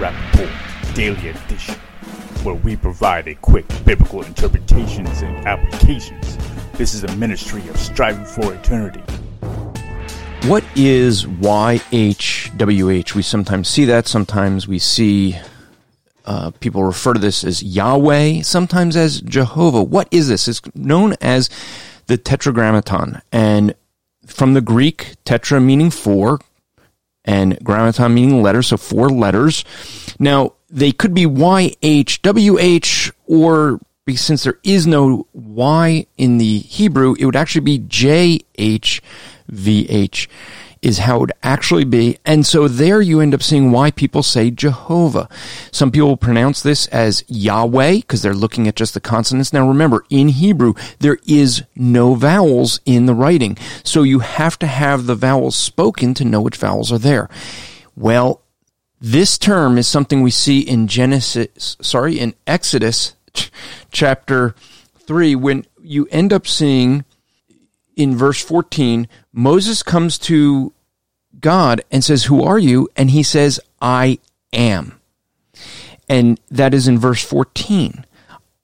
Welcome to the Rap Report Daily Edition, where we provide a quick biblical interpretations and applications. This is a ministry of striving for eternity. What is YHWH? We sometimes see that. Sometimes we see uh, people refer to this as Yahweh, sometimes as Jehovah. What is this? It's known as the Tetragrammaton. And from the Greek, tetra meaning four, and grammaton meaning letter, so four letters. Now, they could be YH, WH, or since there is no Y in the Hebrew, it would actually be JH VH is how it would actually be. And so there you end up seeing why people say Jehovah. Some people pronounce this as Yahweh because they're looking at just the consonants. Now remember, in Hebrew, there is no vowels in the writing. So you have to have the vowels spoken to know which vowels are there. Well, this term is something we see in Genesis, sorry, in Exodus chapter 3 when you end up seeing in verse 14, Moses comes to God and says, Who are you? And he says, I am. And that is in verse 14.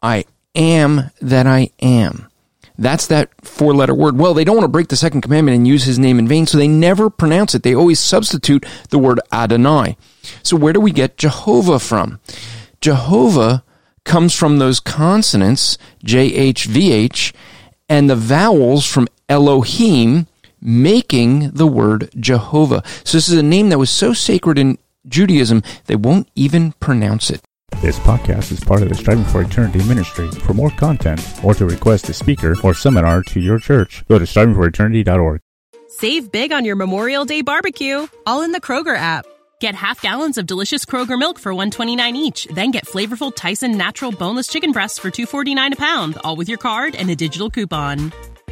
I am that I am. That's that four letter word. Well, they don't want to break the second commandment and use his name in vain, so they never pronounce it. They always substitute the word Adonai. So where do we get Jehovah from? Jehovah comes from those consonants, JHVH, and the vowels from Elohim, making the word Jehovah. So this is a name that was so sacred in Judaism, they won't even pronounce it. This podcast is part of the Striving for Eternity ministry. For more content or to request a speaker or seminar to your church, go to strivingforeternity.org. Save big on your Memorial Day barbecue, all in the Kroger app. Get half gallons of delicious Kroger milk for 129 each, then get flavorful Tyson natural boneless chicken breasts for 249 a pound, all with your card and a digital coupon.